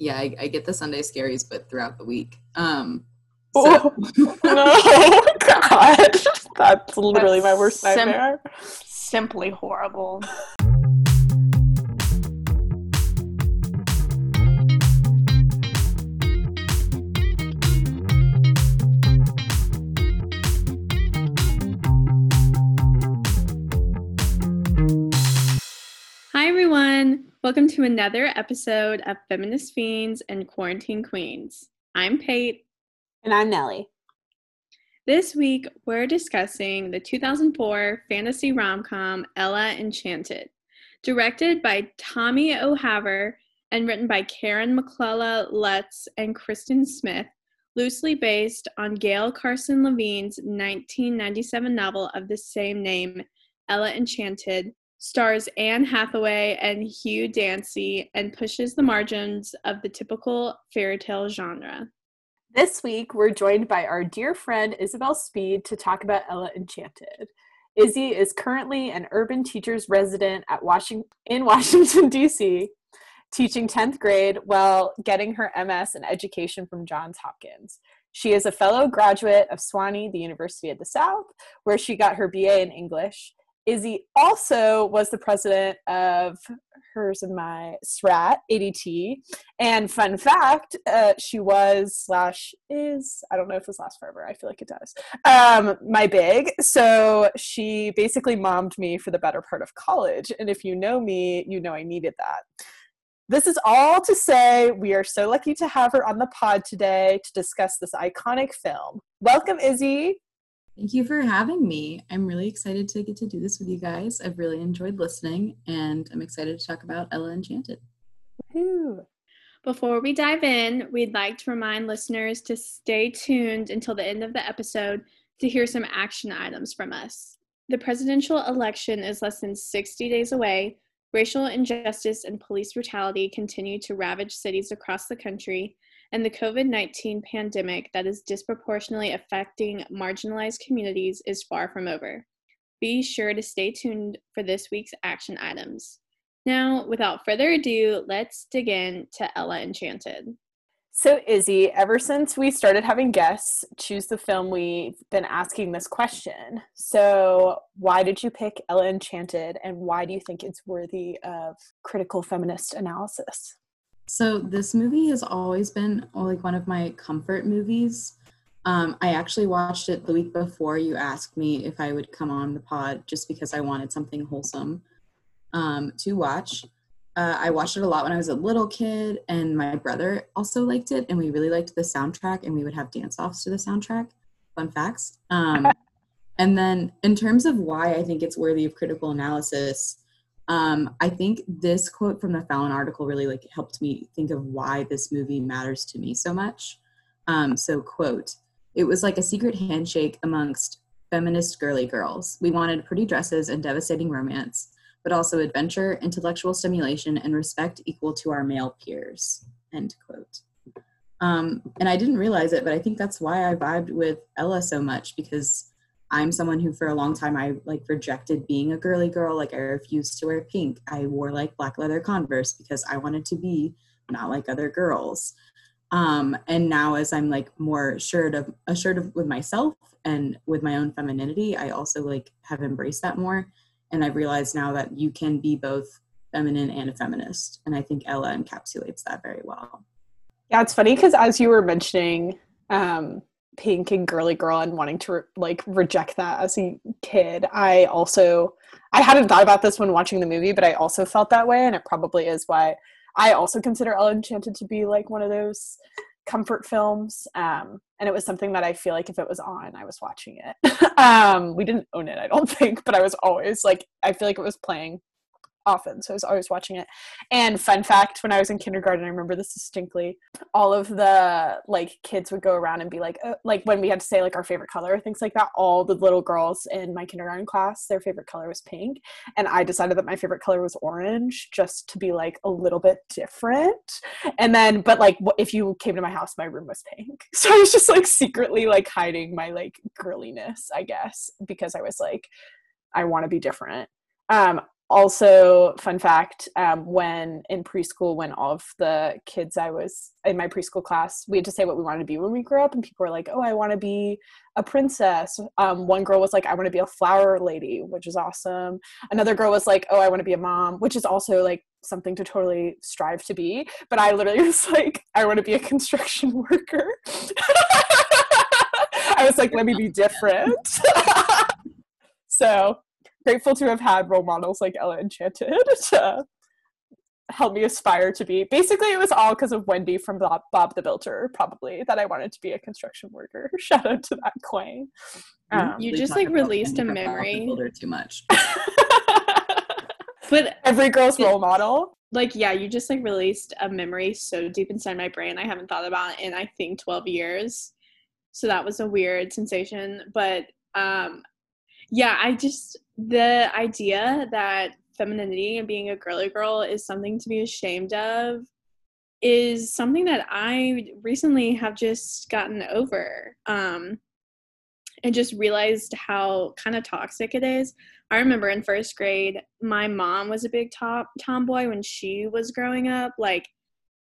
yeah, I, I get the Sunday scaries, but throughout the week. Um, so. oh, no, God, that's literally that's my worst nightmare. Simply horrible. Hi, everyone. Welcome to another episode of Feminist Fiends and Quarantine Queens. I'm Pate. And I'm Nellie. This week, we're discussing the 2004 fantasy rom com Ella Enchanted, directed by Tommy O'Haver and written by Karen McCullah Lutz and Kirsten Smith, loosely based on Gail Carson Levine's 1997 novel of the same name, Ella Enchanted, stars Anne Hathaway and Hugh Dancy, and pushes the margins of the typical fairy tale genre. This week, we're joined by our dear friend Isabelle Speed to talk about Ella Enchanted. Izzy is currently an urban teacher's resident at Washington in Washington D.C., teaching 10th grade while getting her MS in education from Johns Hopkins. She is a fellow graduate of Sewanee, the University of the South, where she got her BA in English Izzy also was the president of hers and my SRAT ADT. And fun fact, uh, she was slash is I don't know if this lasts forever. I feel like it does. Um, my big. So she basically mommed me for the better part of college. And if you know me, you know I needed that. This is all to say we are so lucky to have her on the pod today to discuss this iconic film. Welcome, Izzy. Thank you for having me. I'm really excited to get to do this with you guys. I've really enjoyed listening, and I'm excited to talk about Ella Enchanted. Woo-hoo. Before we dive in, we'd like to remind listeners to stay tuned until the end of the episode to hear some action items from us. The presidential election is less than 60 days away. Racial injustice and police brutality continue to ravage cities across the country, and the COVID 19 pandemic that is disproportionately affecting marginalized communities is far from over. Be sure to stay tuned for this week's action items. Now, without further ado, let's dig in to Ella Enchanted. So, Izzy, ever since we started having guests choose the film, we've been asking this question. So, why did you pick Ella Enchanted, and why do you think it's worthy of critical feminist analysis? So this movie has always been like one of my comfort movies. Um, I actually watched it the week before you asked me if I would come on the pod just because I wanted something wholesome um, to watch. Uh, I watched it a lot when I was a little kid, and my brother also liked it, and we really liked the soundtrack, and we would have dance offs to the soundtrack. Fun facts. Um, and then, in terms of why I think it's worthy of critical analysis, um, I think this quote from the Fallon article really like helped me think of why this movie matters to me so much. Um, so, quote, it was like a secret handshake amongst feminist girly girls. We wanted pretty dresses and devastating romance, but also adventure, intellectual stimulation, and respect equal to our male peers. End quote. Um, and I didn't realize it, but I think that's why I vibed with Ella so much because I'm someone who for a long time I like rejected being a girly girl. Like I refused to wear pink. I wore like black leather Converse because I wanted to be not like other girls. Um, and now as I'm like more assured of assured of with myself and with my own femininity, I also like have embraced that more. And I've realized now that you can be both feminine and a feminist. And I think Ella encapsulates that very well. Yeah, it's funny because as you were mentioning um, pink and girly girl and wanting to re- like reject that as a kid. I also i hadn't thought about this when watching the movie but i also felt that way and it probably is why i also consider ella enchanted to be like one of those comfort films um, and it was something that i feel like if it was on i was watching it. Um, we didn't own it i don't think but i was always like i feel like it was playing often so i was always watching it. And fun fact when i was in kindergarten i remember this distinctly all of the like kids would go around and be like uh, like when we had to say like our favorite color things like that all the little girls in my kindergarten class their favorite color was pink and i decided that my favorite color was orange just to be like a little bit different. And then but like if you came to my house my room was pink. So i was just like secretly like hiding my like girliness i guess because i was like i want to be different. Um also, fun fact: um, when in preschool, when all of the kids I was in my preschool class, we had to say what we wanted to be when we grew up, and people were like, "Oh, I want to be a princess." Um, one girl was like, "I want to be a flower lady," which is awesome. Another girl was like, "Oh, I want to be a mom," which is also like something to totally strive to be. But I literally was like, "I want to be a construction worker." I was like, "Let me be different." so grateful to have had role models like Ella Enchanted to help me aspire to be. Basically, it was all because of Wendy from Bob, Bob, the Builder, probably that I wanted to be a construction worker. Shout out to that queen. Um, you just like released a memory. Builder too much. but every girl's role model. Like yeah, you just like released a memory so deep inside my brain I haven't thought about in I think twelve years. So that was a weird sensation, but um yeah, I just the idea that femininity and being a girly girl is something to be ashamed of is something that I recently have just gotten over. Um, and just realized how kind of toxic it is. I remember in first grade, my mom was a big top tomboy when she was growing up, like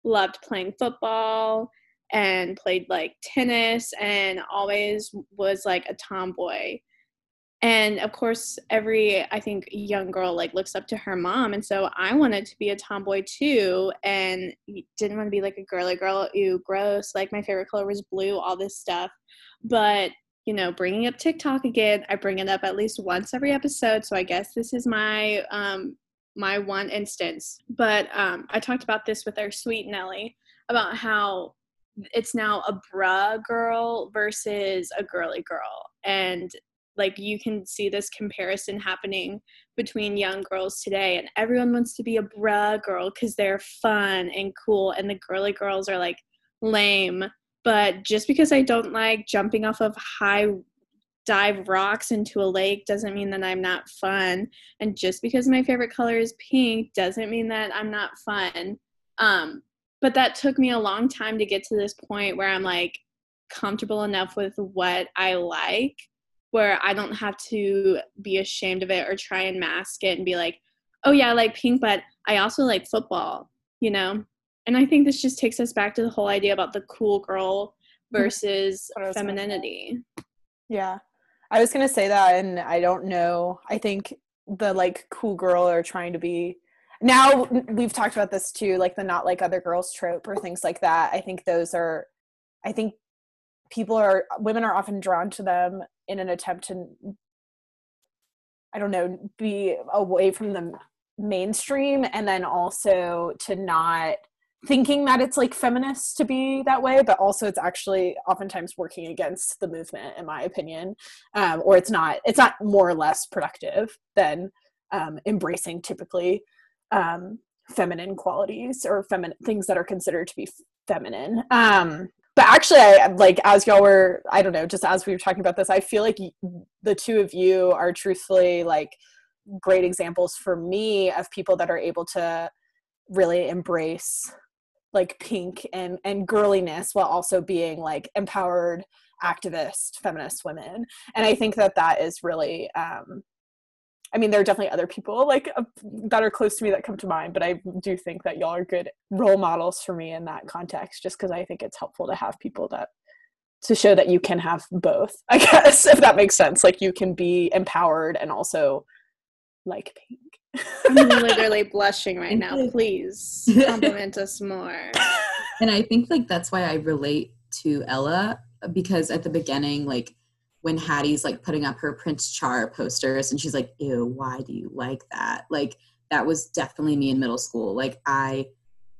loved playing football and played like tennis and always was like a tomboy and of course every i think young girl like looks up to her mom. And so i wanted to be a tomboy too. And didn't want to be like a girly girl ew gross. Like my favorite color was blue all this stuff. But you know bringing up tiktok again i bring it up at least once every episode. So i guess this is my um my one instance. But um i talked about this with our sweet nellie about how it's now a bra girl versus a girly girl. And like you can see this comparison happening between young girls today and everyone wants to be a bruh girl because they're fun and cool and the girly girls are like lame. But just because i don't like jumping off of high dive rocks into a lake doesn't mean that i'm not fun and just because my favorite color is pink doesn't mean that i'm not fun. Um, but that took me a long time to get to this point where i'm like comfortable enough with what i like where I don't have to be ashamed of it or try and mask it and be like, oh yeah, I like pink, but I also like football, you know? And I think this just takes us back to the whole idea about the cool girl versus femininity. Yeah. I was going to say that and I don't know. I think the like cool girl are trying to be now we've talked about this too like the not like other girls trope or things like that. I think those are I think people are women are often drawn to them in an attempt to i don't know be away from the mainstream and then also to not thinking that it's like feminist to be that way but also it's actually oftentimes working against the movement in my opinion um, or it's not it's not more or less productive than um, embracing typically um, feminine qualities or feminine things that are considered to be feminine. Um, but actually i like as y'all were i don't know just as we were talking about this i feel like the two of you are truthfully like great examples for me of people that are able to really embrace like pink and and girliness while also being like empowered activist feminist women. And i think that that is really um I mean, there are definitely other people like uh, that are close to me that come to mind, but I do think that y'all are good role models for me in that context, just because I think it's helpful to have people that to show that you can have both. I guess if that makes sense, like you can be empowered and also like pink. I'm literally blushing right now. Please compliment us more. And I think like that's why I relate to Ella because at the beginning, like when Hattie's like putting up her Prince Char posters and she's like, ew, why do you like that? Like, that was definitely me in middle school. Like, I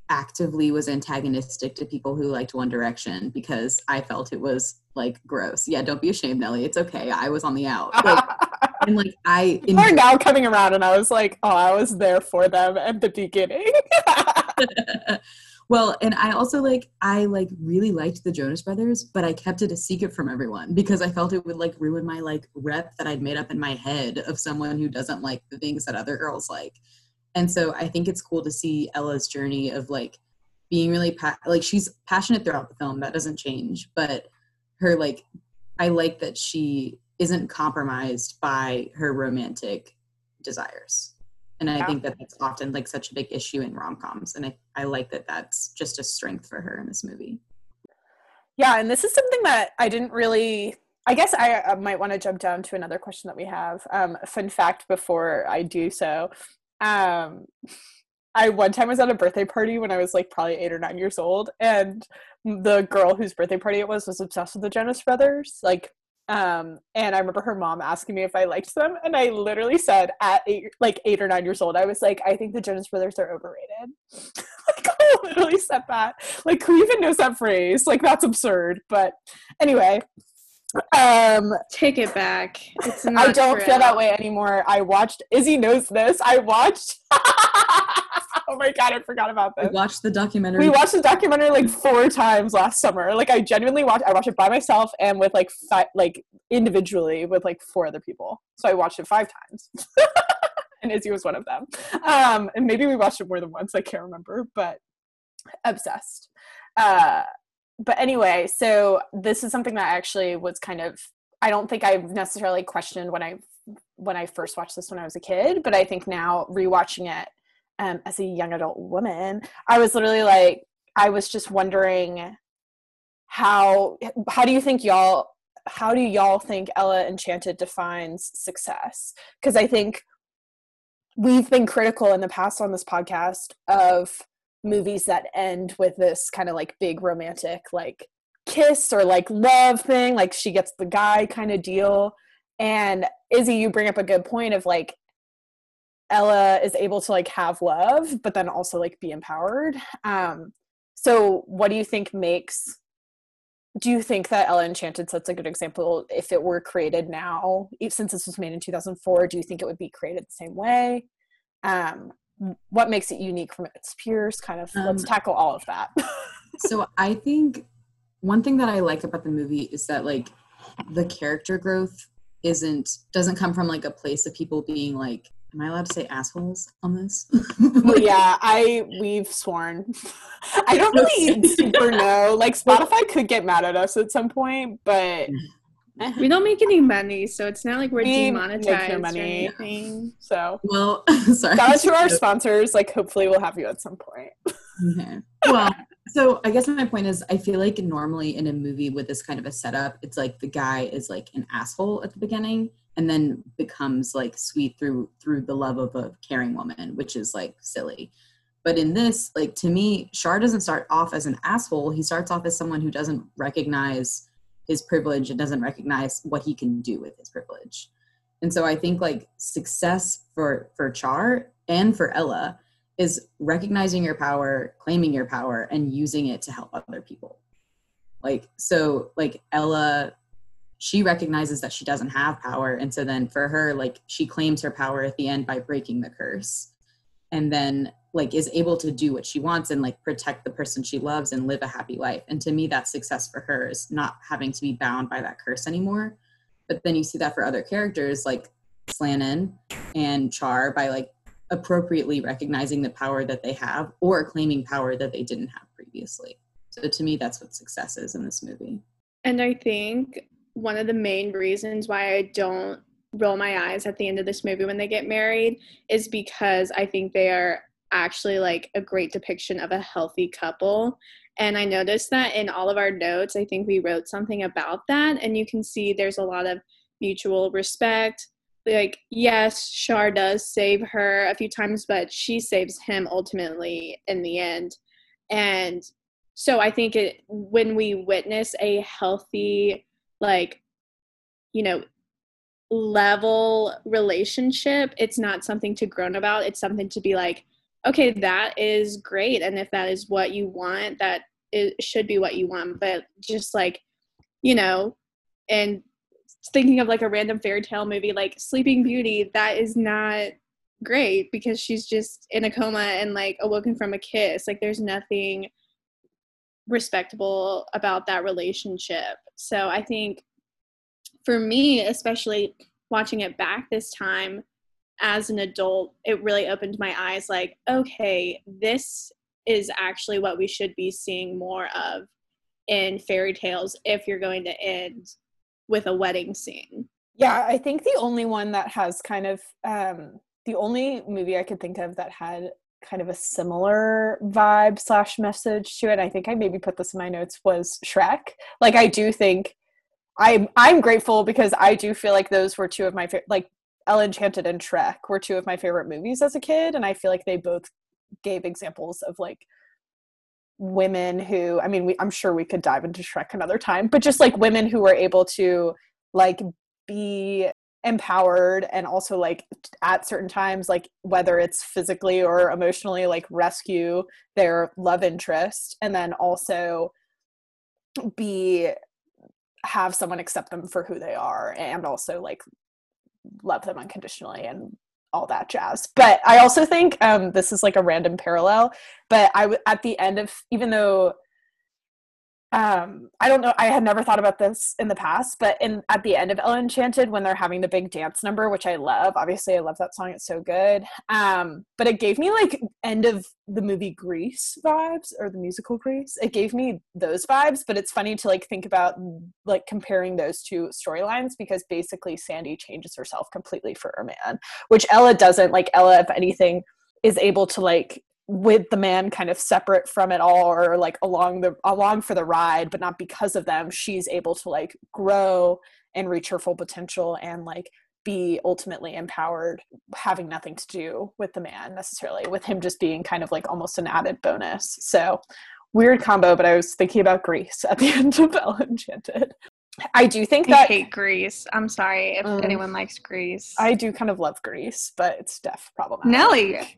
actively was antagonistic to people who liked One Direction because I felt it was like gross. Yeah, don't be ashamed, Nellie. It's okay. I was on the out. Like, and like I People are now coming around and I was like, oh, I was there for them at the beginning. Well, and I also like I like really liked the Jonas Brothers, but I kept it a secret from everyone because I felt it would like ruin my like rep that I'd made up in my head of someone who doesn't like the things that other girls like. And so I think it's cool to see Ella's journey of like being really pa- like she's passionate throughout the film that doesn't change, but her like I like that she isn't compromised by her romantic desires. And I Yeah. think that that's often like such a big issue in rom coms. And I, I like that that's just a strength for her in this movie. Yeah, and this is something that I didn't really. I guess I uh, might want to jump down to another question that we have. Um, fun fact before I do so. Um, I one time was at a birthday party when I was like probably eight or nine years old, and the girl whose birthday party it was was obsessed with the Jonas Brothers. Like, um, and I remember her mom asking me if I liked them, and I literally said at eight, like eight or nine years old, I was like, I think the Jonas Brothers are overrated. like, I literally said that. Like, who even knows that phrase? Like, that's absurd. But anyway, um, Take it back. It's I don't true. feel that way anymore. I watched. Izzy knows this. I watched. oh my god, I forgot about I We watched the documentary. We watched the documentary like four times last summer. Like I genuinely watched. I watched it by myself and with like five, like individually with like four other people. So I watched it five times. and Izzy was one of them. Um, and maybe we watched it more than once. I can't remember, but obsessed. Uh, but anyway, so this is something that actually was kind of. I don't think I've necessarily questioned when I when I first watched this when I was a kid, but I think now rewatching it um, as a young adult woman, I was literally like, I was just wondering how how do you think y'all how do y'all think Ella Enchanted defines success? Because I think we've been critical in the past on this podcast of movies that end with this kind of like big romantic like kiss or like love thing, like she gets the guy kind of deal. And Izzy, you bring up a good point of like Ella is able to like have love, but then also like be empowered. Um, so what do you think makes do you think that Ella Enchanted sets a good example if it were created now, since this was made in 2004, do you think it would be created the same way? Um, what makes it unique from its peers? Kind of let's Um, tackle all of that. so I think one thing that I like about the movie is that like the character growth isn't doesn't come from like a place of people being like am I allowed to say assholes on this? well, yeah, I we've sworn. I don't really super know. Like Spotify could get mad at us at some point, but We don't make any money, so it's not like we're We make no demonetized or anything. so Well, sorry. shout out to our sponsors. Like hopefully we'll have you at some point. Okay. Well, so I guess my point is, I feel like normally in a movie with this kind of a setup, it's like the guy is like an asshole at the beginning, and then becomes like sweet through through the love of a caring woman, which is like silly. But in this, like to me, Char doesn't start off as an asshole. He starts off as someone who doesn't recognize his privilege and doesn't recognize what he can do with his privilege. And so I think like success for for Char and for Ella is recognizing your power, claiming your power, and using it to help other people. Like, so, like, Ella, she recognizes that she doesn't have power. And so then for her, like, she claims her power at the end by breaking the curse and then, like, is able to do what she wants and, like, protect the person she loves and live a happy life. And to me, that's success for her is not having to be bound by that curse anymore. But then you see that for other characters like Slannen and Char by, like, appropriately recognizing the power that they have or claiming power that they didn't have previously. So to me, that's what success is in this movie. And I think one of the main reasons why I don't roll my eyes at the end of this movie when they get married is because I think they are actually like a great depiction of a healthy couple. And I noticed that in all of our notes, I think we wrote something about that. And you can see there's a lot of mutual respect. Like, yes, Char does save her a few times, but she saves him ultimately in the end. And so I think it when we witness a healthy, like, you know, level relationship, it's not something to groan about. It's something to be like, okay, that is great. And if that is what you want, that it should be what you want. But just like, you know, and thinking of like a random fairy tale movie like Sleeping Beauty, that is not great because she's just in a coma and like awoken from a kiss. Like there's nothing respectable about that relationship. So I think for me, especially watching it back this time as an adult, it really opened my eyes like, okay, this is actually what we should be seeing more of in fairy tales if you're going to end with a wedding scene. Yeah, I think the only one that has kind of um, the only movie I could think of that had kind of a similar vibe slash message to it. I think I maybe put this in my notes was Shrek. Like I do think I'm I'm grateful because I do feel like those were two of my favorite like Ella Enchanted and Shrek were two of my favorite movies as a kid and I feel like they both gave examples of like women who I mean we, I'm sure we could dive into Shrek another time but just like women who were able to like be empowered and also like at certain times like whether it's physically or emotionally like rescue their love interest and then also be have someone accept them for who they are and also like love them unconditionally and all that jazz. But I also think um, this is like a random parallel. But I w- at the end of even though um i don't know i had never thought about this in the past but in at the end of ella enchanted when they're having the big dance number which i love obviously i love that song it's so good um but it gave me like end of the movie grease vibes or the musical grease. It gave me those vibes but it's funny to like think about like comparing those two storylines because basically sandy changes herself completely for a man which ella doesn't like ella if anything is able to like with the man kind of separate from it all or like along the along for the ride but not because of them she's able to like grow and reach her full potential and like be ultimately empowered having nothing to do with the man necessarily with him just being kind of like almost an added bonus so weird combo but i was thinking about grease at the end of ella enchanted i do think I that hate Grease. I'm sorry if Mm. anyone likes Grease. i do kind of love Grease, but it's def problematic Nellie,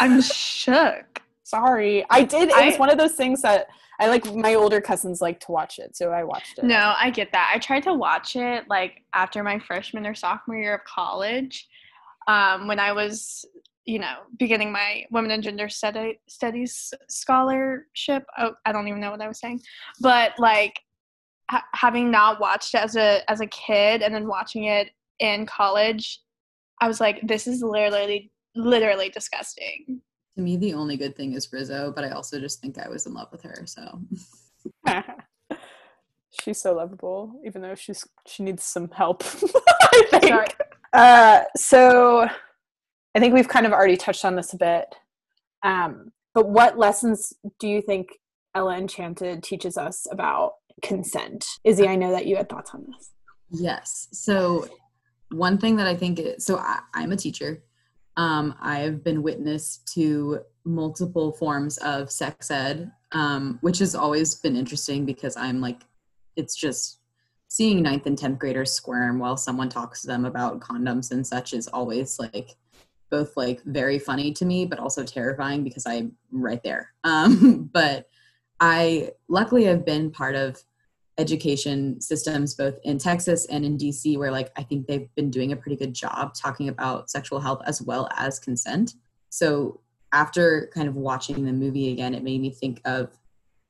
I'm shook. sorry i did it was I- one of those things that i like my older cousins like to watch it so i watched it No, I get that. I tried to watch it like after my freshman or sophomore year of college, um, when I was, you know, beginning my women and gender study, studies scholarship. Oh, I don't even know what I was saying, but like ha- having not watched it as a as a kid and then watching it in college, I was like, this is literally literally disgusting. To me, the only good thing is Rizzo, but I also just think I was in love with her. So she's so lovable, even though she's she needs some help. I think. Sorry. Uh, so I think we've kind of already touched on this a bit. Um, but what lessons do you think Ella Enchanted teaches us about consent? Izzy, I know that you had thoughts on this. Yes. So one thing that I think is so I, I'm a teacher. Um, I've been witness to multiple forms of sex ed, um, which has always been interesting because I'm like, it's just seeing ninth and tenth graders squirm while someone talks to them about condoms and such is always like both like very funny to me, but also terrifying because I'm right there. Um, but I luckily have been part of education systems both in Texas and in DC where like I think they've been doing a pretty good job talking about sexual health as well as consent. So after kind of watching the movie again it made me think of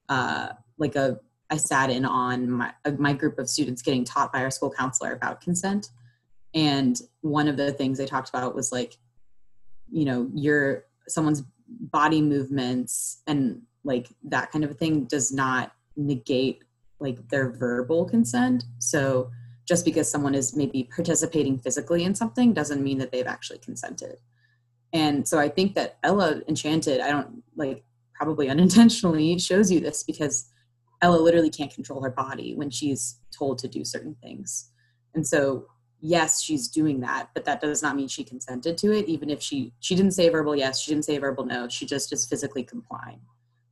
uh like a I sat in on my uh, my group of students getting taught by our school counselor about consent and one of the things they talked about was like you know your someone's body movements and like that kind of thing does not negate like their verbal consent. So just because someone is maybe participating physically in something doesn't mean that they've actually consented. And so I think that Ella Enchanted, I don't like probably unintentionally shows you this because Ella literally can't control her body when she's told to do certain things. And so yes, she's doing that, but that does not mean she consented to it, even if she she didn't say verbal yes, she didn't say verbal no, she just is physically complying.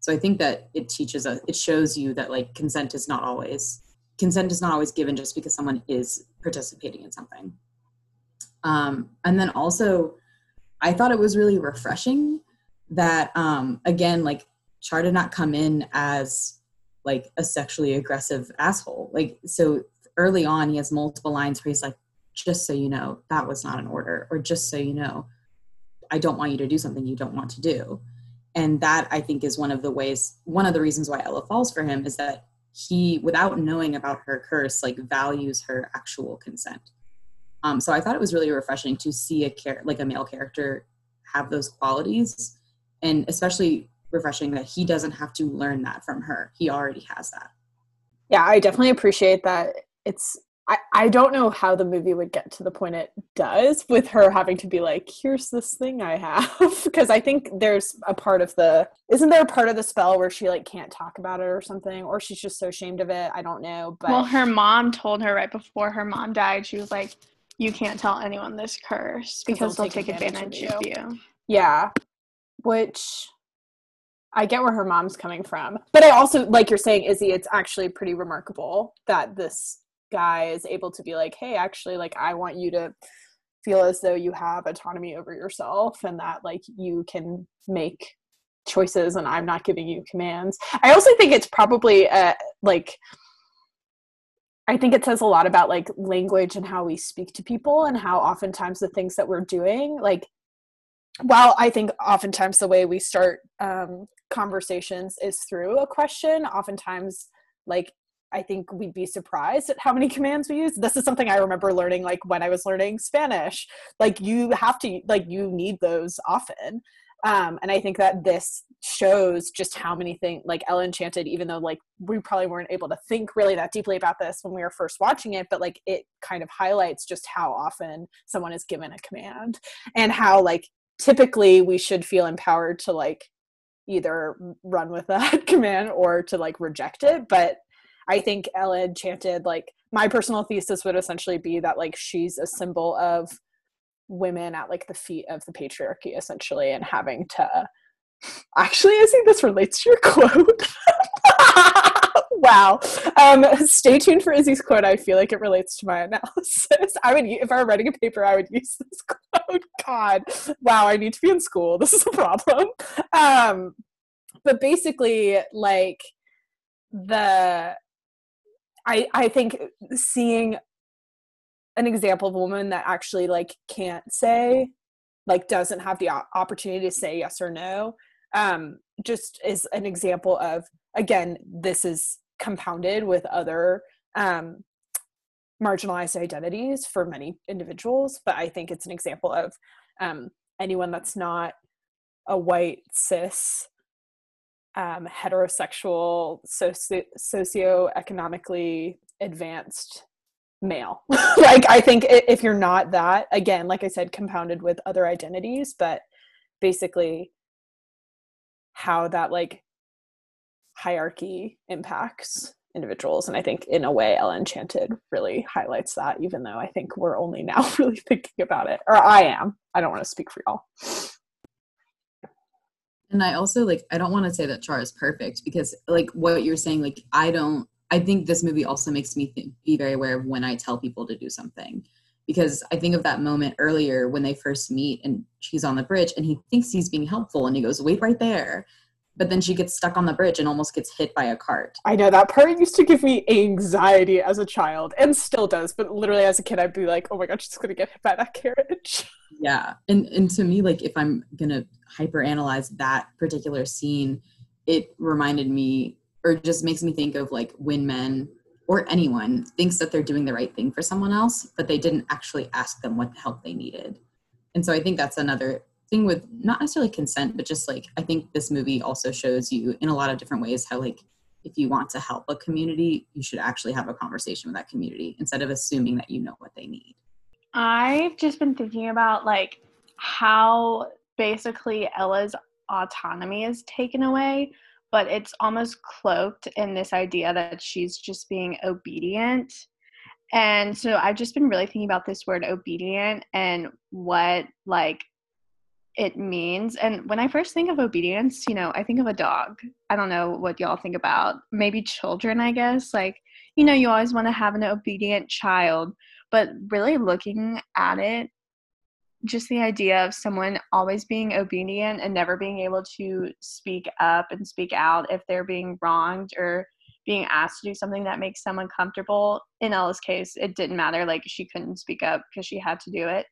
So I think that it teaches us, it shows you that like consent is not always consent is not always given just because someone is participating in something. Um, and then also, I thought it was really refreshing that um, again, like Char did not come in as like a sexually aggressive asshole. Like so early on, he has multiple lines where he's like, "Just so you know, that was not an order," or "Just so you know, I don't want you to do something you don't want to do." And that i think is one of the ways one of the reasons why ella falls for him is that he without knowing about her curse like values her actual consent. Um, so i thought it was really refreshing to see a char- like a male character have those qualities. And especially refreshing that he doesn't have to learn that from her. He already has that. Yeah, I definitely appreciate that it's I, I don't know how the movie would get to the point it does with her having to be like, here's this thing I have. because I think there's a part of the isn't there a part of the spell where she like can't talk about it or something? Or she's just so ashamed of it. I don't know. But well, her mom told her right before her mom died, she was like, You can't tell anyone this curse because they'll, take, advantage, of, you. of you. Yeah. Which I get where her mom's coming from. But I also, like you're saying, Izzy, it's actually pretty remarkable that this guy is able to be like, hey, actually, like, I want you to feel as though you have autonomy over yourself and that, like, you can make choices and I'm not giving you commands. I also think it's probably, uh, like, I think it says a lot about like language and how we speak to people and how oftentimes the things that we're doing, like, while I think oftentimes the way we start um, conversations is through a question, oftentimes, like, I think we'd be surprised at how many commands we use. This is something I remember learning like when I was learning Spanish. Like you have to like you need those often. Um, and I think that this shows just how many things like Ella Enchanted, even though like we probably weren't able to think really that deeply about this when we were first watching it, but like it kind of highlights just how often someone is given a command and how like typically we should feel empowered to like either run with that command or to like reject it. But I think Ella chanted like my personal thesis would essentially be that like she's a symbol of women at like the feet of the patriarchy essentially and having to actually I think this relates to your quote. wow. Um, stay tuned for Izzy's quote. I feel like it relates to my analysis. I would, if I were writing a paper, I would use this quote. God, wow, I need to be in school. This is a problem. Um, but basically, like the I I think seeing an example of a woman that actually like can't say like doesn't have the opportunity to say yes or no um just is an example of again this is compounded with other um marginalized identities for many individuals but i think it's an example of um anyone that's not a white cis um, heterosexual, socio- socioeconomically advanced male. like, I think if you're not that, again, like I said, compounded with other identities, but basically how that like hierarchy impacts individuals. And I think in a way, Ella Enchanted really highlights that, even though I think we're only now really thinking about it. Or I am. I don't want to speak for y'all. And I also like I don't want to say that Char is perfect because like what you're saying like I don't I think this movie also makes me think, be very aware of when I tell people to do something. Because I think of that moment earlier when they first meet and she's on the bridge and he thinks he's being helpful and he goes wait right there but then she gets stuck on the bridge and almost gets hit by a cart. I know that part used to give me anxiety as a child and still does, but literally as a kid I'd be like, "Oh my god, she's going to get hit by that carriage." Yeah. And and to me like if I'm going to hyperanalyze that particular scene, it reminded me or just makes me think of like when men or anyone thinks that they're doing the right thing for someone else, but they didn't actually ask them what help they needed. And so I think that's another thing with not necessarily consent, but just like I think this movie also shows you in a lot of different ways how like if you want to help a community, you should actually have a conversation with that community instead of assuming that you know what they need. I've just been thinking about like how basically Ella's autonomy is taken away, but it's almost cloaked in this idea that she's just being obedient. And so I've just been really thinking about this word obedient and what like it means. And when I first think of obedience, you know, I think of a dog. I don't know what y'all think about. Maybe children, I guess. Like, you know, you always want to have an obedient child, but really looking at it, just the idea of someone always being obedient and never being able to speak up and speak out if they're being wronged or being asked to do something that makes someone comfortable. In Ella's case, it didn't matter. Like, she couldn't speak up because she had to do it.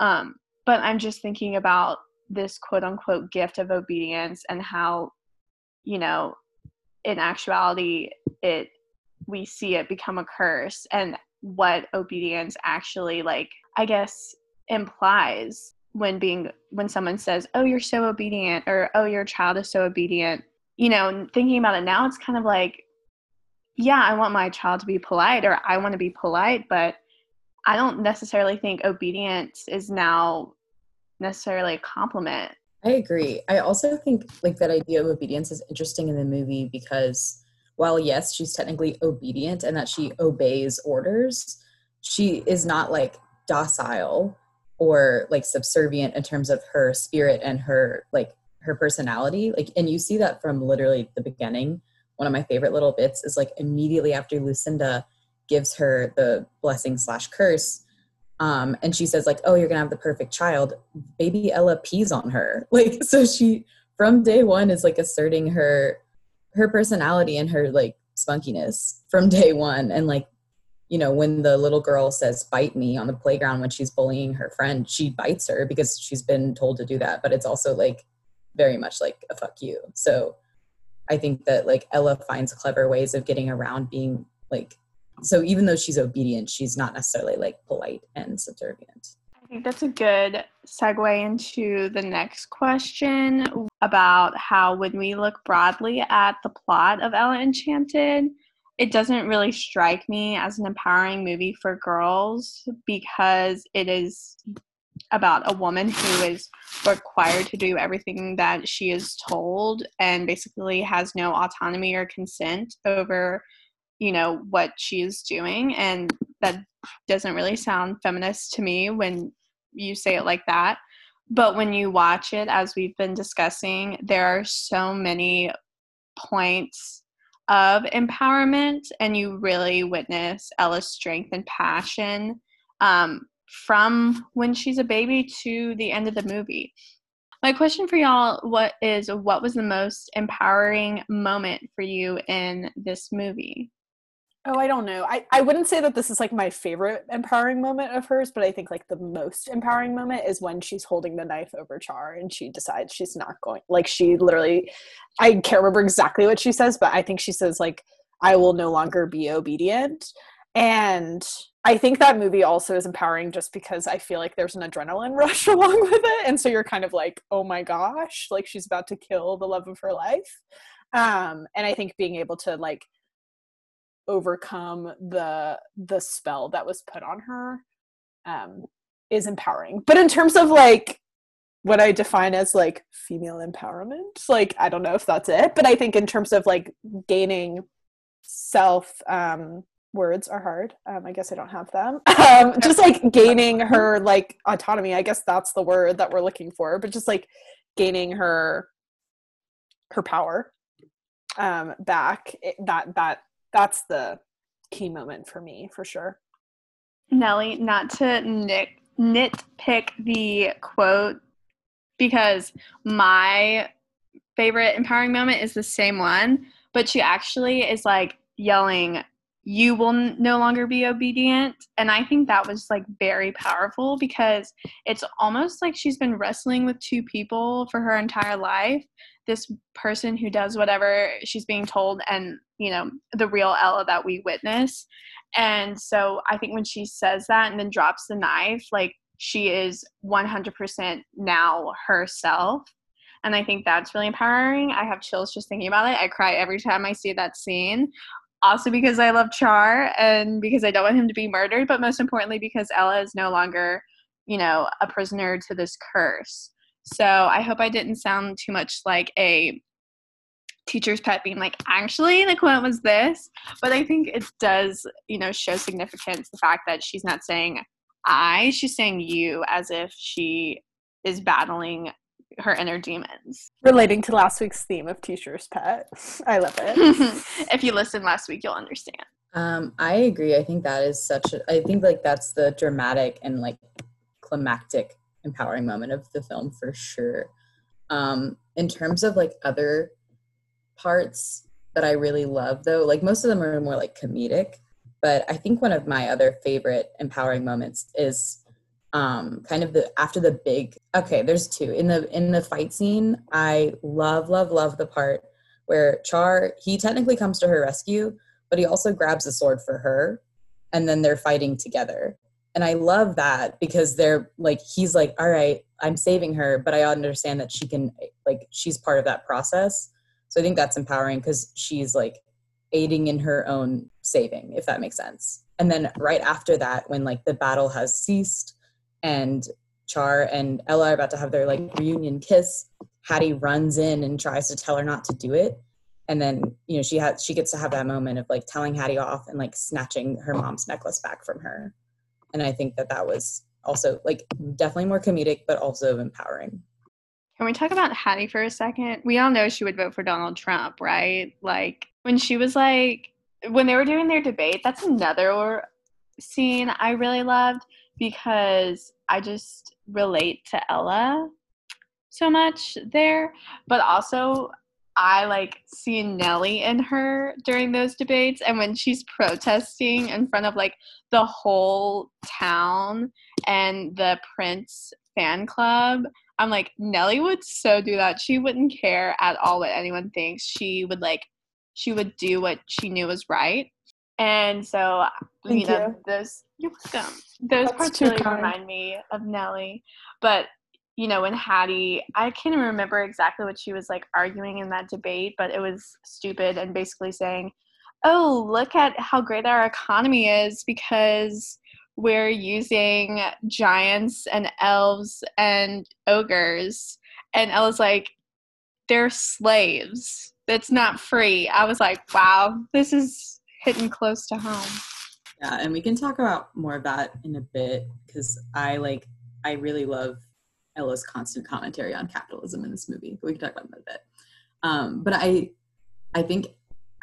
Um, but I'm just thinking about this quote unquote gift of obedience and how you know in actuality it we see it become a curse and what obedience actually like i guess implies when being when someone says oh you're so obedient or oh your child is so obedient you know thinking about it now it's kind of like yeah, I want my child to be polite or I want to be polite, but I don't necessarily think obedience is now necessarily a compliment. I agree. I also think like that idea of obedience is interesting in the movie because while yes, she's technically obedient and that she obeys orders, she is not like docile or like subservient in terms of her spirit and her like her personality. Like and you see that from literally the beginning. One of my favorite little bits is like immediately after Lucinda gives her the blessing slash curse um, and she says like oh you're gonna have the perfect child. Baby ella pees on her. Like so she from day one is like asserting her her personality and her like spunkiness from day one. And like you know when the little girl says bite me on the playground when she's bullying her friend she bites her because she's been told to do that. But it's also like very much like a fuck you. So i think that like ella finds clever ways of getting around being like so even though she's obedient she's not necessarily like polite and subservient. I think that's a good segue into the next question about how, when we look broadly at the plot of Ella Enchanted, it doesn't really strike me as an empowering movie for girls because it is about a woman who is required to do everything that she is told and basically has no autonomy or consent over you know what she is doing and that doesn't really sound feminist to me when you say it like that. But when you watch it as we've been discussing there are so many points of empowerment and you really witness ella's strength and passion um, from when she's a baby to the end of the movie. My question for y'all what is what was the most empowering moment for you in this movie Oh, I don't know. I, I wouldn't say that this is like my favorite empowering moment of hers, but I think like the most empowering moment is when she's holding the knife over Char and she decides she's not going like she literally I can't remember exactly what she says, but I think she says like I will no longer be obedient. And I think that movie also is empowering just because I feel like there's an adrenaline rush along with it. And so you're kind of like, oh my gosh, like she's about to kill the love of her life. Um, and I think being able to like overcome the the spell that was put on her um is empowering. But in terms of like what i define as like female empowerment like i don't know if that's it but i think in terms of like gaining self um words are hard. Um i guess i don't have them. Um just like gaining her like autonomy i guess that's the word that we're looking for but just like gaining her her power um back it, that that that's the key moment for me for sure. Nellie, not to nit, nitpick the quote because my favorite empowering moment is the same one, but she actually is like yelling, You will no longer be obedient. And I think that was like very powerful because it's almost like she's been wrestling with two people for her entire life this person who does whatever she's being told and you know the real ella that we witness. And so i think when she says that and then drops the knife like she is 100% now herself. And i think that's really empowering. I have chills just thinking about it. I cry every time i see that scene. Also because i love char and because i don't want him to be murdered but most importantly because ella is no longer you know a prisoner to this curse. So I hope I didn't sound too much like a teacher's pet being like, actually, the quote was this. But I think it does, you know, show significance the fact that she's not saying I, she's saying you as if she is battling her inner demons. Relating to last week's theme of teacher's pet. I love it. if you listened last week, you'll understand. Um, I agree. I think that is such a, I think like that's the dramatic and like climactic empowering moment of the film for sure. Um, in terms of like other parts that I really love, though, like most of them are more like comedic, but I think one of my other favorite empowering moments is um kind of the after the big okay there's two. In the in the fight scene i love love love the part where char he technically comes to her rescue but he also grabs a sword for her and then they're fighting together. And i love that because they're like he's like all right i'm saving her but i understand that she can like she's part of that process so i think that's empowering because she's like aiding in her own saving, if that makes sense. And then right after that, when like the battle has ceased and Char and Ella are about to have their like reunion kiss, Hattie runs in and tries to tell her not to do it. And then, you know, she has she gets to have that moment of like telling Hattie off and like snatching her mom's necklace back from her. And I think that that was also like definitely more comedic, but also empowering. Can we talk about Hattie for a second? We all know she would vote for Donald Trump, right? Like when she was like, when they were doing their debate, that's another scene I really loved because I just relate to Ella so much there, but also I like seeing Nellie in her during those debates and when she's protesting in front of like the whole town and the Prince fan club. I'm like, Nellie would so do that. She wouldn't care at all what anyone thinks. She would like she would do what she knew was right. And so Thank you know, you. those you're welcome. Those That's parts really kind. remind me of Nellie. But you know, when Hattie, I can't even remember exactly what she was like arguing in that debate, but it was stupid and basically saying, oh, look at how great our economy is because we're using giants and elves and ogres. And Ella's like, they're slaves. That's not free. I was like, wow, this is hitting close to home. Yeah, and we can talk about more of that in a bit because I like I really love Ella's constant commentary on capitalism in this movie. We can talk about that a bit. Um, but I I think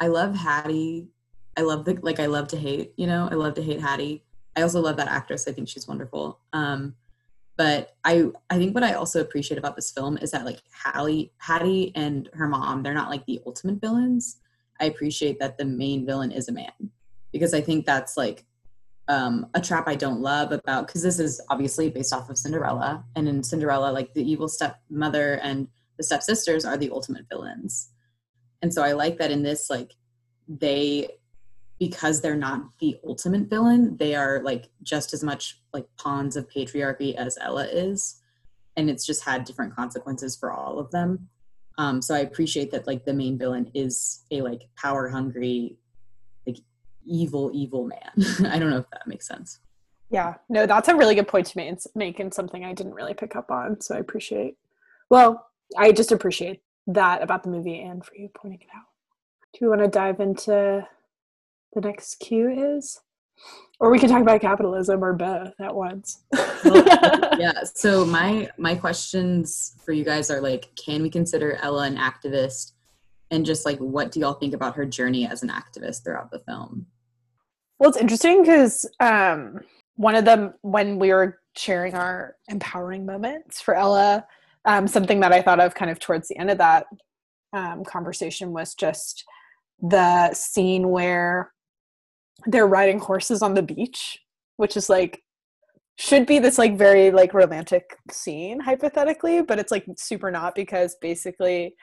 I love Hattie. I love the like I love to hate, you know, I love to hate Hattie. I also love that actress. I think she's wonderful. Um, but I I think what I also appreciate about this film is that like Hattie Hattie and her mom, they're not like the ultimate villains. I appreciate that the main villain is a man because I think that's like um, a trap I don't love about because this is obviously based off of Cinderella, and in Cinderella, like the evil stepmother and the stepsisters are the ultimate villains, and so I like that in this, like they because they're not the ultimate villain, they are like just as much like pawns of patriarchy as Ella is, and it's just had different consequences for all of them. Um, so I appreciate that like the main villain is a like power hungry like evil, evil man. I don't know if that makes sense. Yeah, no, that's a really good point to make, and something I didn't really pick up on. So I appreciate, well, I just appreciate that about the movie and for you pointing it out. Do you want to dive into the next cue is? Or we can talk about capitalism or both at once. yeah. So my my questions for you guys are like, can we consider Ella an activist? And just like, what do y'all think about her journey as an activist throughout the film? Well, it's interesting because um, one of them, when we were sharing our empowering moments for Ella, um, something that I thought of kind of towards the end of that um, conversation was just the scene where they're riding horses on the beach, which is like should be this like very like romantic scene hypothetically, but it's like super not because basically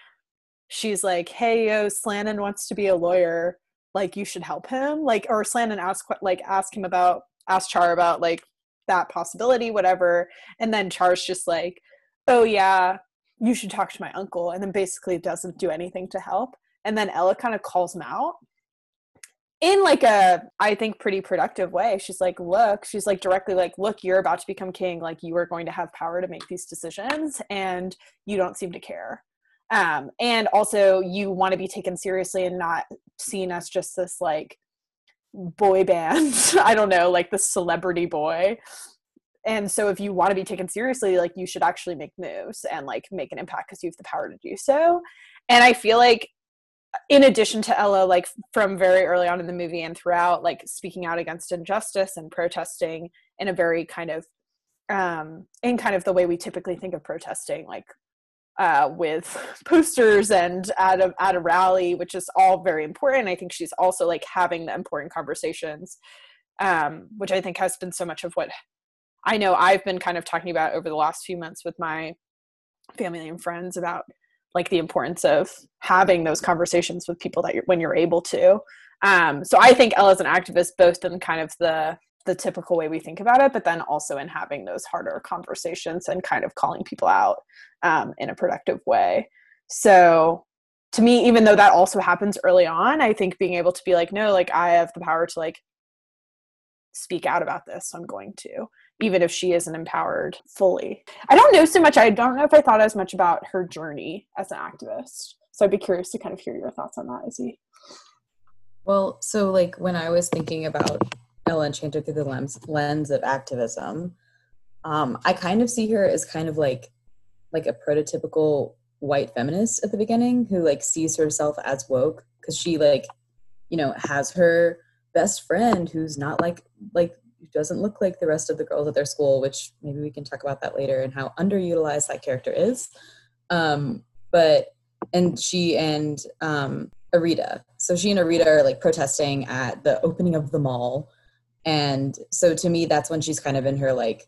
she's like, "Hey, yo, Slannen wants to be a lawyer." like you should help him. Like or Slannen ask like ask him about ask Char about like that possibility whatever. And then Char's just like oh yeah you should talk to my uncle. And then basically doesn't do anything to help. And then Ella kind of calls him out in like a I think pretty productive way. She's like look she's like directly like look you're about to become king. Like you are going to have power to make these decisions and you don't seem to care. Um, and also you want to be taken seriously and not seen as just this like boy band. I don't know like the celebrity boy. And so if you want to be taken seriously like you should actually make moves and like make an impact because you have the power to do so. And i feel like in addition to ella like from very early on in the movie and throughout like speaking out against injustice and protesting in a very kind of um in kind of the way we typically think of protesting like uh, with posters and at a at a rally, which is all very important. I think she's also like having the important conversations, um, which I think has been so much of what I know I've been kind of talking about over the last few months with my family and friends about like the importance of having those conversations with people that you're when you're able to. Um, so I think Ella's an activist both in kind of the the typical way we think about it, but then also in having those harder conversations and kind of calling people out um, in a productive way. So to me even though that also happens early on i think being able to be like no like i have the power to like speak out about this so i'm going to even if she isn't empowered fully. I don't know so much i don't know if i thought as much about her journey as an activist. So i'd be curious to kind of hear your thoughts on that izzy. Well, so like when I was thinking about Ella Enchanted through the lens lens of activism, um, I kind of see her as kind of like like a prototypical white feminist at the beginning who like sees herself as woke because she like you know has her best friend who's not like like who doesn't look like the rest of the girls at their school which maybe we can talk about that later and how underutilized that character is. Um but and she and um areida. So she and areida are like protesting at the opening of the mall. And so to me that's when she's kind of in her like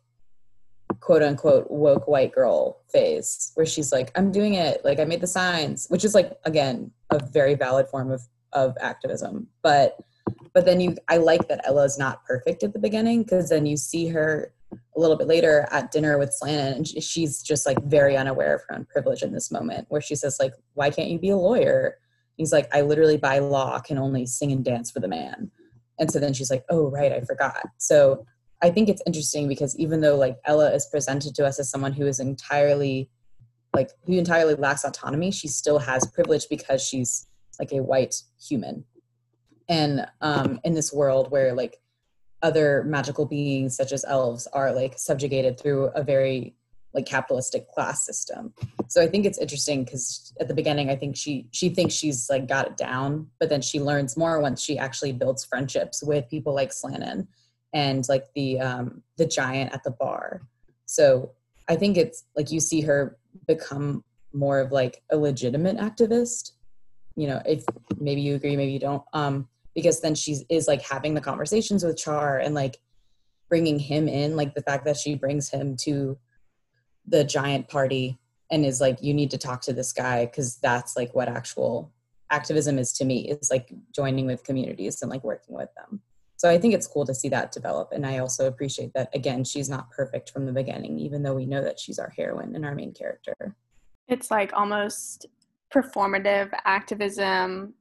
quote unquote woke white girl phase where she's like i'm doing it. Like i made the signs which is like again a very valid form of of activism. But but then you i like that ella's not perfect at the beginning because then you see her a little bit later at dinner with slannen and she's just like very unaware of her own privilege in this moment where she says like why can't you be a lawyer? He's like i literally by law can only sing and dance for the man. And so then she's like oh right i forgot. So I think it's interesting because even though like Ella is presented to us as someone who is entirely like who entirely lacks autonomy, she still has privilege because she's like a white human. And um in this world where like other magical beings such as elves are like subjugated through a very like capitalistic class system. So I think it's interesting because at the beginning I think she she thinks she's like got it down, but then she learns more once she actually builds friendships with people like Slannen and like the um the giant at the bar. So i think it's like you see her become more of like a legitimate activist. You know if maybe you agree maybe you don't. Um because then she is like having the conversations with char and like bringing him in like the fact that she brings him to the giant party and is like you need to talk to this guy because that's like what actual activism is to me is like joining with communities and like working with them. So i think it's cool to see that develop and i also appreciate that again she's not perfect from the beginning even though we know that she's our heroine and our main character. It's like almost performative activism,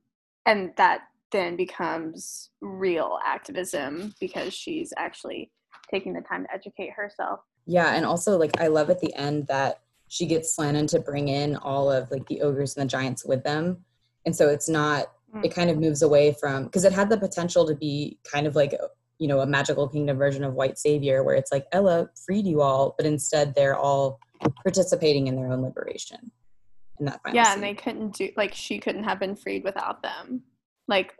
and that then becomes real activism because she's actually taking the time to educate herself. yeah and also like i love at the end that she gets slannen to bring in all of like the ogres and the giants with them and so it's not mm. it kind of moves away from because it had the potential to be kind of like you know a magical kingdom version of white savior where it's like ella freed you all but instead they're all participating in their own liberation in that final yeah, scene. and they couldn't do like she couldn't have been freed without them, like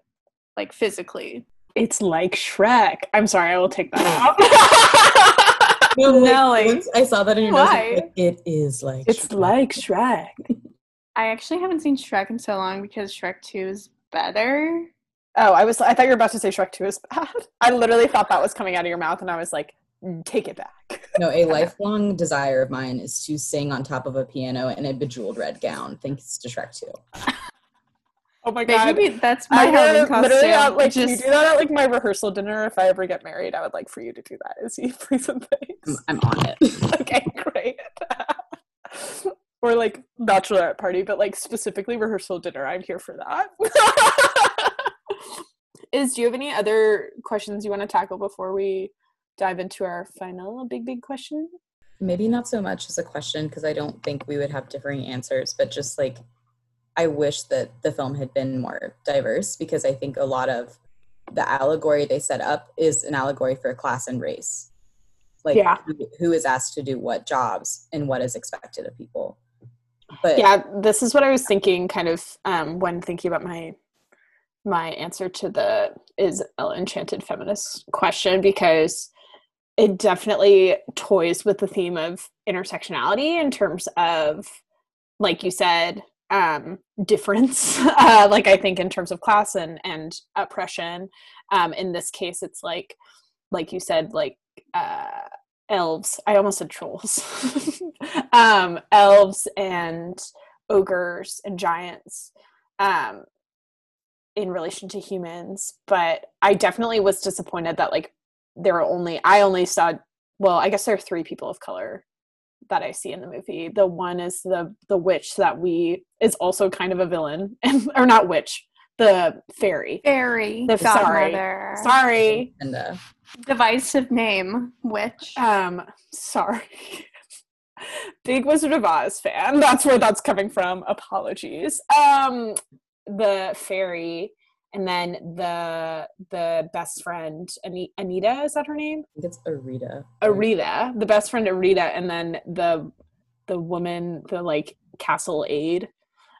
like physically. it's like shrek i'm sorry i will take that out No, like, Nellie. once I saw that in your notes, I Why? like, it is like it's Shrek. like shrek I actually haven't seen Shrek in so long because Shrek Two is better. oh i was i thought you were about to say shrek 2 is bad i literally thought that was coming out of your mouth and i was like "Mm, take it back no a lifelong desire of mine is to sing on top of a piano in a bejeweled red gown thanks to shrek 2 oh my They god should be, that's my I Halloween would costume. literally like can you do that at like my rehearsal dinner if I ever get married. I would like for you to do that. Is he please and I'm, thanks? I'm on it okay, great. or like bachelorette party, but like specifically rehearsal dinner. I'm here for that. Is do you have any other questions you want to tackle before we dive into our final big big question? maybe not so much as a question because I don't think we would have differing answers, but just like I wish that the film had been more diverse because I think a lot of the allegory they set up is an allegory for class and race. Like Yeah. who- who is asked to do what jobs and what is expected of people. But yeah this is what i was thinking kind of um, when thinking about my my answer to the is enchanted feminist question because it definitely toys with the theme of intersectionality in terms of like you said um difference uh, like i think in terms of class and and oppression um in this case it's like like you said like uh elves i almost said trolls um elves and ogres and giants um in relation to humans but i definitely was disappointed that like there were only i only saw well i guess there are three people of color that I see in the movie. The one is the the witch that we is also kind of a villain, or not witch, the fairy. Fairy. The sorry, godmother. sorry, And uh, Divisive name, witch. um, sorry. Big Wizard of Oz fan. That's where that's coming from. Apologies. Um, the fairy, and then the the best friend Anita. Is that her name? I think it's Areida. Areida, the best friend Areida, and then the the woman, the like castle aide,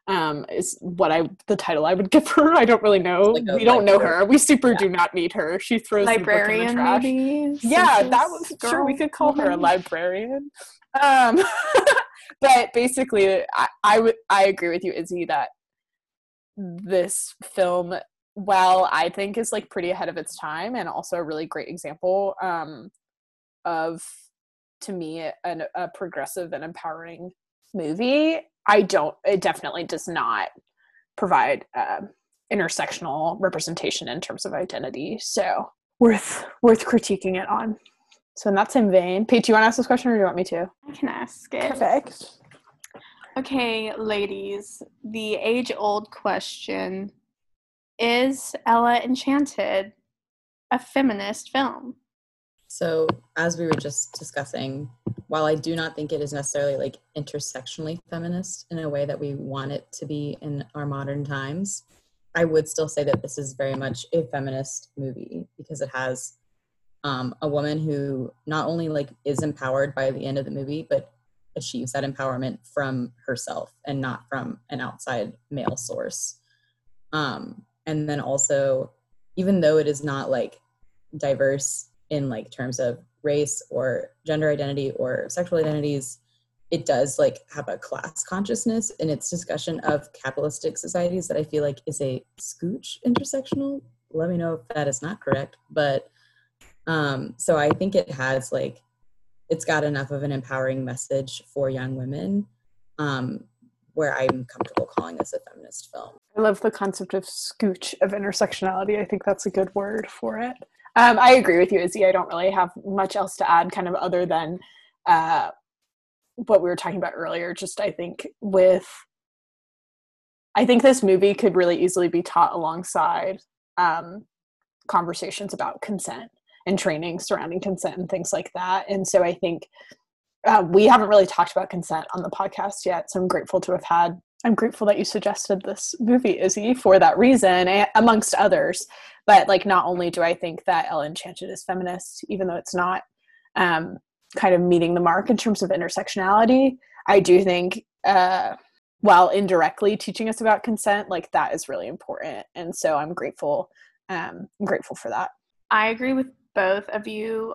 um, is what I the title I would give her. I don't really know. Like a we don't know her. We super do not need her. She throws the book in the Librarian, trash. maybe. Yeah, Census that was sure we could call her a librarian. Um, but basically, I, I would I agree with you, Izzy, that this film, well, I think is like pretty ahead of its time, and also a really great example um, of, to me, an, a progressive and empowering movie. I don't. It definitely does not provide uh, intersectional representation in terms of identity. So worth worth critiquing it on. So in that same vein, Pete, do you want to ask this question or do you want me to? I can ask it. Perfect. Okay, ladies, the age old question Is Ella Enchanted a feminist film? So, as we were just discussing, while I do not think it is necessarily like intersectionally feminist in a way that we want it to be in our modern times, I would still say that this is very much a feminist movie because it has um, a woman who not only like is empowered by the end of the movie, but achieves that empowerment from herself and not from an outside male source. Um, and then also, even though it is not like diverse in like terms of race or gender identity or sexual identities it does like have a class consciousness in its discussion of capitalistic societies that i feel like is a scooch intersectional. Let me know if that is not correct but um so i think it has like it's got enough of an empowering message for young women um where i'm comfortable calling this a feminist film I love the concept of scooch of intersectionality. I think that's a good word for it. Um, I agree with you, Izzy. I don't really have much else to add, kind of other than uh, what we were talking about earlier. Just I think with, I think this movie could really easily be taught alongside um, conversations about consent and training surrounding consent and things like that. And so I think uh, we haven't really talked about consent on the podcast yet. So I'm grateful to have had I'm grateful that you suggested this movie, Izzy, for that reason, amongst others. But like, not only do I think that Ella Enchanted is feminist, even though it's not um, kind of meeting the mark in terms of intersectionality, I do think, uh, while indirectly teaching us about consent, like that is really important. And so I'm grateful. Um, I'm grateful for that. I agree with both of you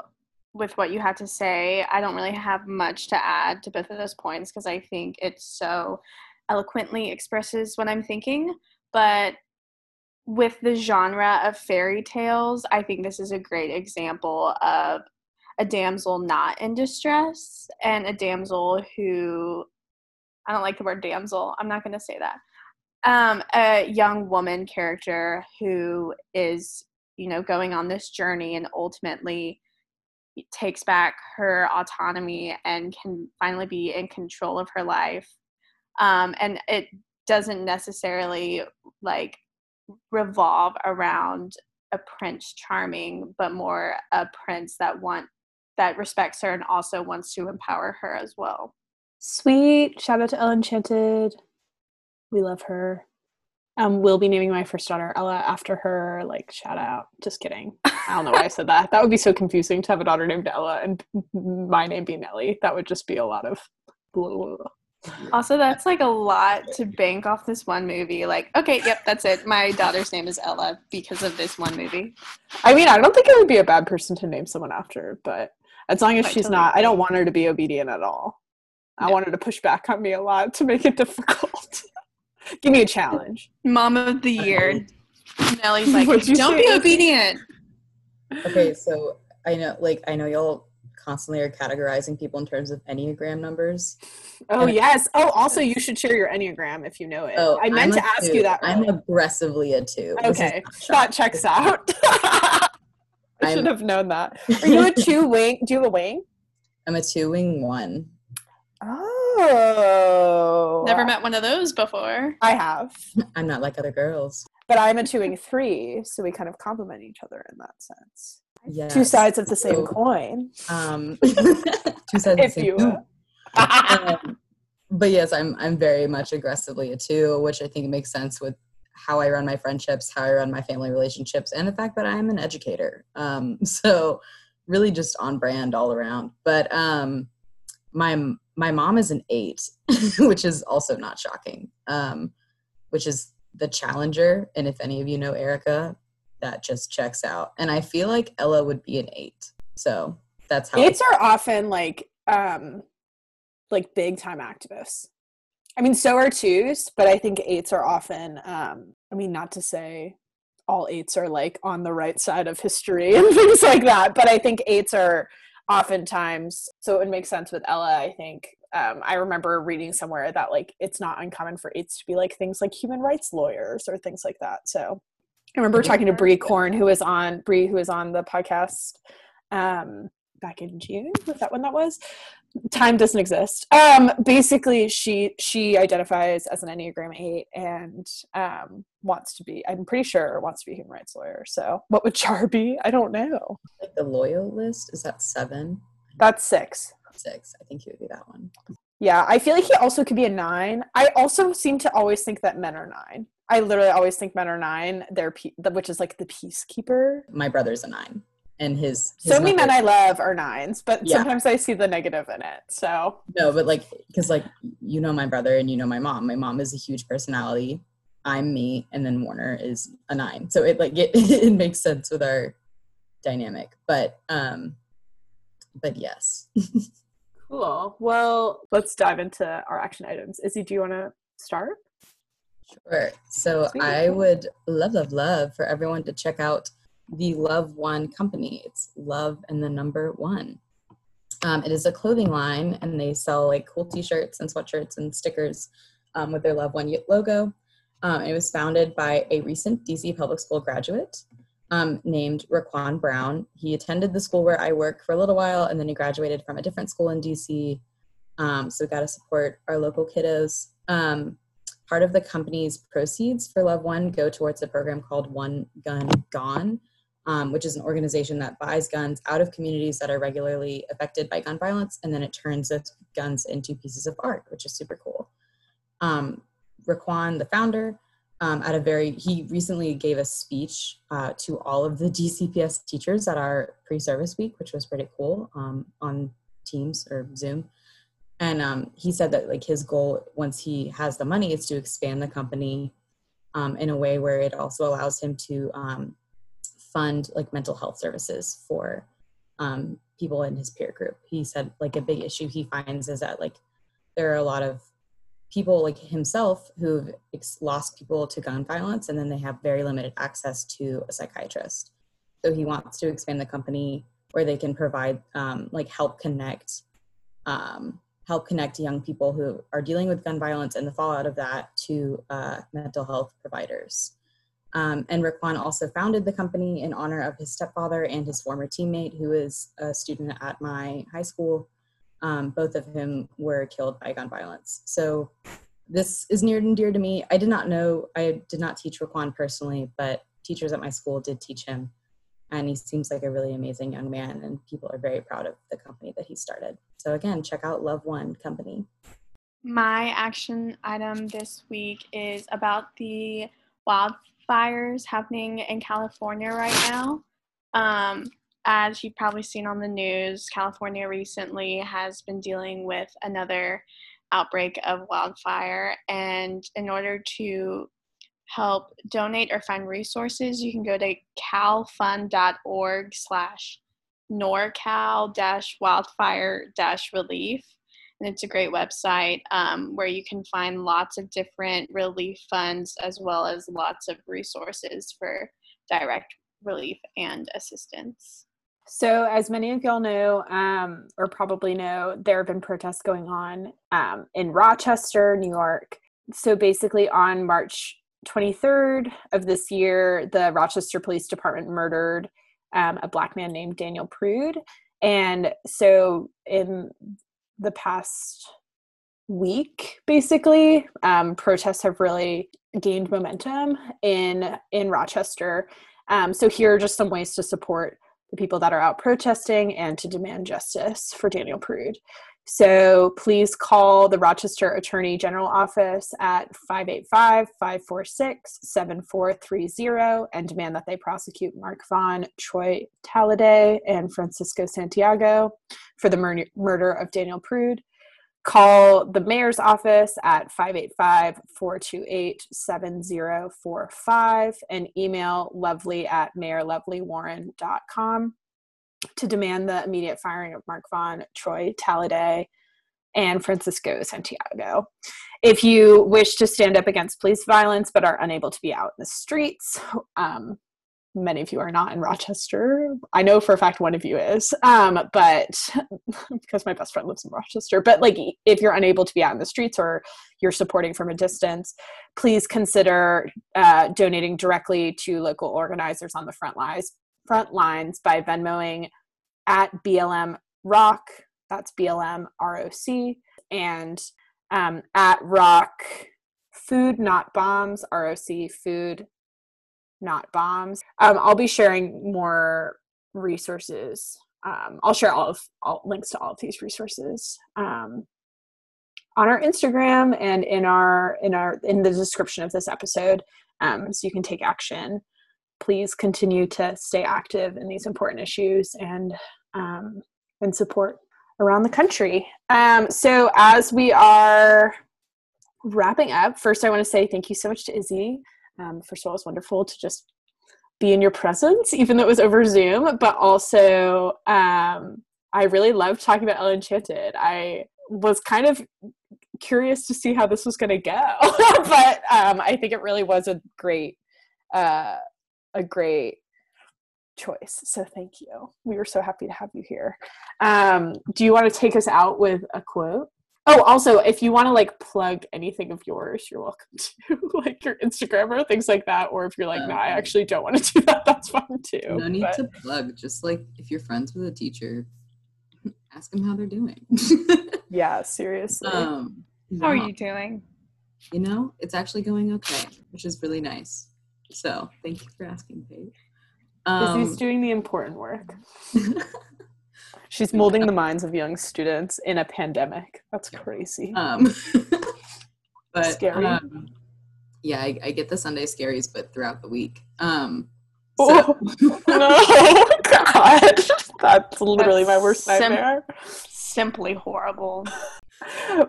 with what you had to say. I don't really have much to add to both of those points because I think it's so eloquently expresses what I'm thinking. But with the genre of fairy tales, I think this is a great example of a damsel not in distress and a damsel who I don't like the word damsel. I'm not going to say that. Um, a young woman character who is, you know, going on this journey and ultimately takes back her autonomy and can finally be in control of her life. Um, and it doesn't necessarily like revolve around a prince charming, but more a prince that want that respects her and also wants to empower her as well. Sweet. Shout out to Ella Enchanted. We love her. Um, we'll be naming my first daughter Ella after her. Like, shout out. Just kidding. I don't know why I said that. That would be so confusing to have a daughter named Ella and my name be Nellie. That would just be a lot of. blah, blah, blah. Also, that's like a lot to bank off this one movie. Like, okay, yep, that's it. My daughter's name is Ella because of this one movie. I mean, I don't think it would be a bad person to name someone after, but as long as I she's totally not, I don't want her to be obedient at all. I want her to push back on me a lot to make it difficult. Give me a challenge. Mom of the year. Nellie's like, don't say, be obedient. okay so i know like i know y'all constantly are categorizing people in terms of enneagram numbers Oh And- yes. Oh, also, you should share your enneagram if you know it. oh I meant to ask two. you that. i'm earlier. aggressively a two Okay, not that checks out. I should have known that. Are you a two wing? Do you have a wing? i'm a two wing one Oh. Never met one of those before. I have. I'm not like other girls. But I'm a two and three, so we kind of complement each other in that sense. Yeah. Two sides of the same So, coin. Um, two sides of the same you coin. um, but yes, I'm I'm very much aggressively a two, which I think makes sense with how I run my friendships, how I run my family relationships, and the fact that I'm an educator. Um, so really just on brand all around. But um, my my mom is an eight, which is also not shocking. Um, which is the challenger, and if any of you know Erica, that just checks out. And I feel like Ella would be an eight. So that's how Eights are often like um like big time activists. I mean, so are twos, but I think eights are often um I mean not to say all eights are like on the right side of history and things like that, but I think eights are oftentimes so it would make sense with Ella, I think. Um, I remember reading somewhere that like it's not uncommon for eights to be like things like human rights lawyers or things like that. So I remember talking to Bree Corn, who was on Bree, who was on the podcast um, back in June. Was that when that was? Time doesn't exist. Um, basically, she she identifies as an Enneagram Eight and um, wants to be. I'm pretty sure wants to be a human rights lawyer. So, what would Char be? I don't know. like the loyal list is that seven, That's six. six. I think he would be that one. Yeah, I feel like he also could be a nine. I also seem to always think that men are nine. I literally always think men are nine. They're pe- which is like the peacekeeper. My brother's a nine, and his, his So many men I love are nines, but Yeah. sometimes I see the negative in it. So no, but like because like you know my brother and you know my mom. My mom is a huge personality. I'm me, and then Warner is a nine. So it like it it makes sense with our dynamic. But um, but yes, cool. Well, let's dive into our action items. Izzy, do you want to start? Sure. So Sweet. I would love, love, love for everyone to check out the Love One company. It's Love and the number one. Um, it is a clothing line, and they sell like cool T-shirts and sweatshirts and stickers um, with their Love One logo. Um, it was founded by a recent DC public school graduate um, named Raquan Brown. He attended the school where I work for a little while, and then he graduated from a different school in DC. Um, so we got to support our local kiddos. Part of the company's proceeds for Love One go towards a program called One Gun Gone, um, which is an organization that buys guns out of communities that are regularly affected by gun violence, and then it turns those guns into pieces of art, which is super cool. Um, Raquan, the founder, um, at a very he recently gave a speech uh, to all of the DCPS teachers at our pre-service week, which was pretty cool um, on Teams or Zoom and um, he said that like his goal once he has the money is to expand the company um, in a way where it also allows him to um, fund like mental health services for um, people in his peer group. He said like a big issue he finds is that like there are a lot of people like himself who've ex- lost people to gun violence and then they have very limited access to a psychiatrist. So he wants to expand the company where they can provide um, like help connect um, help connect young people who are dealing with gun violence and the fallout of that to uh, mental health providers. Um, and Raquan also founded the company in honor of his stepfather and his former teammate, who is a student at my high school. Um, both of whom were killed by gun violence. So this is near and dear to me. I did not know, I did not teach Raquan personally, but teachers at my school did teach him. And he seems like a really amazing young man, and people are very proud of the company that he started. So, again, check out Love One Company. My action item this week is about the wildfires happening in California right now. Um, as you've probably seen on the news, California recently has been dealing with another outbreak of wildfire. And in order to help donate or find resources, you can go to calfund.org slash norcal dash wildfire dash relief and it's a great website um, where you can find lots of different relief funds as well as lots of resources for direct relief and assistance. So, as many of y'all know, um, or probably know, there have been protests going on um, in Rochester, New York. So, basically, on March 23rd of this year, the Rochester Police Department murdered um, a black man named Daniel Prude. And so, in the past week basically um, protests have really gained momentum in in rochester um, so here are just some ways to support the people that are out protesting and to demand justice for daniel prude so please call the Rochester Attorney General Office at 585 546 7430 and demand that they prosecute Mark Vaughn, Troy Taladay, and Francisco Santiago for the mur- murder of Daniel Prude. Call the mayor's office at 585 428 7045 and email lovely at mayorlovelywarren.com to demand the immediate firing of Mark Vaughn, Troy Taladay, and Francisco Santiago. If you wish to stand up against police violence but are unable to be out in the streets, um, many of you are not in Rochester. I know for a fact one of you is, um, but because my best friend lives in Rochester. But like, if you're unable to be out in the streets or you're supporting from a distance, please consider uh, donating directly to local organizers on the front lines front lines by Venmoing at BLM Rock. That's BLM ROC. And um, at Rock Food Not Bombs, ROC Food Not Bombs. Um, I'll be sharing more resources. Um, I'll share all of all links to all of these resources um, on our Instagram and in our in our in the description of this episode, um, so you can take action please continue to stay active in these important issues and um, and support around the country. Um, so as we are wrapping up, first I want to say thank you so much to Izzy. Um, first of all, it's wonderful to just be in your presence, even though it was over Zoom. But also, um, I really loved talking about Ella Enchanted. I was kind of curious to see how this was going to go, but um, I think it really was a great uh, a great choice. So thank you. We were so happy to have you here. Um, do you want to take us out with a quote? Oh, also, if you want to like plug anything of yours, you're welcome to like your Instagram or things like that. Or if you're like, um, no, I actually don't want to do that, that's fine too. No need but... to plug. Just like if you're friends with a teacher, ask them how they're doing. yeah, seriously. Um, how are you doing? You know, it's actually going okay, which is really nice. So thank you for asking, Paige. Um, Izzy's doing the important work. She's molding the minds of young students in a pandemic. That's crazy. Um, but scary. Um, yeah, I, I, get the Sunday scaries, but throughout the week. Um, so. oh, no, God, that's literally That's my worst nightmare. Sim- simply horrible.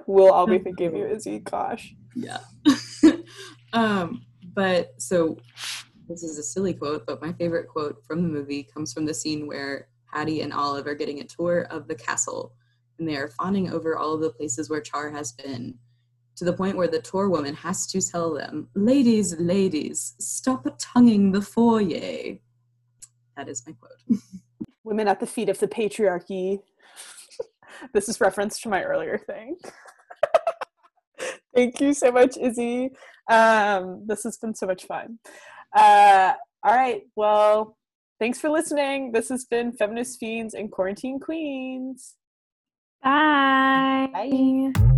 we'll all be thinking of you, Izzy. Gosh. Yeah. um, but so this is a silly quote, but my favorite quote from the movie comes from the scene where Hattie and Olive are getting a tour of the castle and they are fawning over all of the places where Char has been to the point where the tour woman has to tell them, Ladies, ladies, stop tonguing the foyer. That is my quote. Women at the feet of the patriarchy. this is reference to my earlier thing. Thank you so much, Izzy. Um, this has been so much fun. Uh, all right. Well, thanks for listening. This has been Feminist Fiends and Quarantine Queens. Bye. Bye.